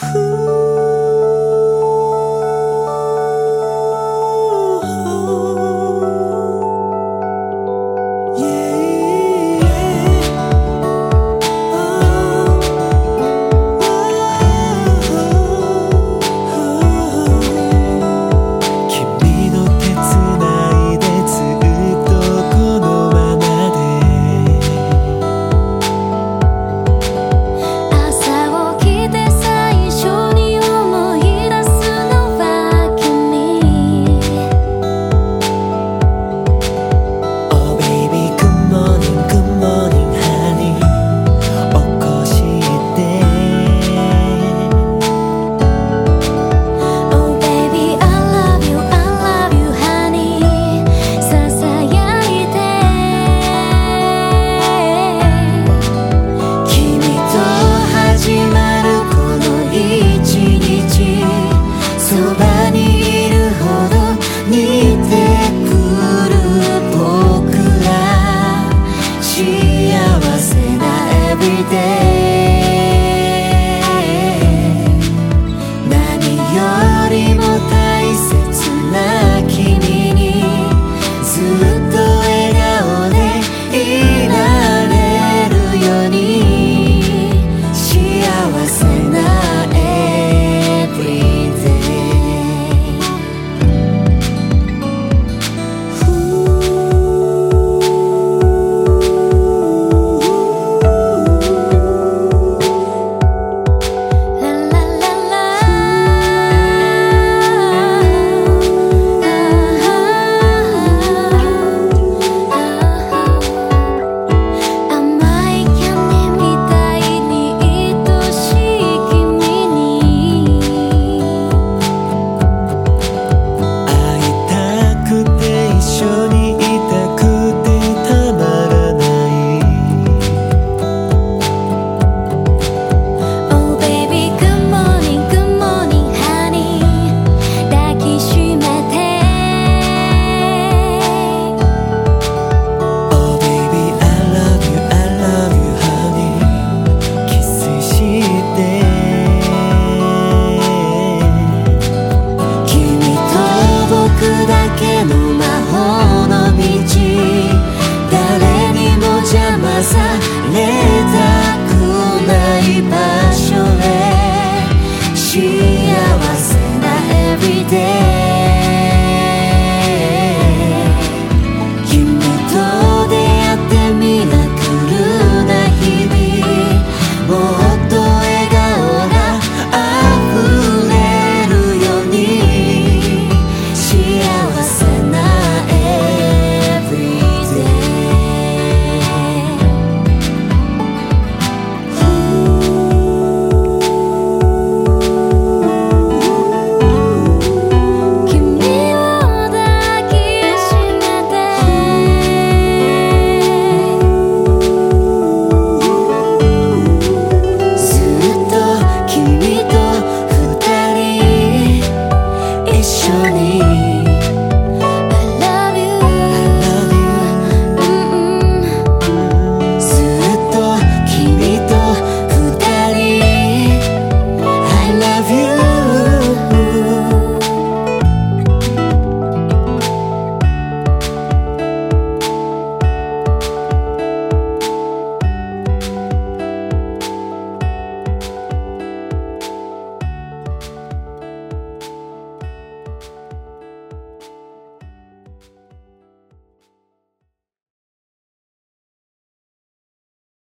Who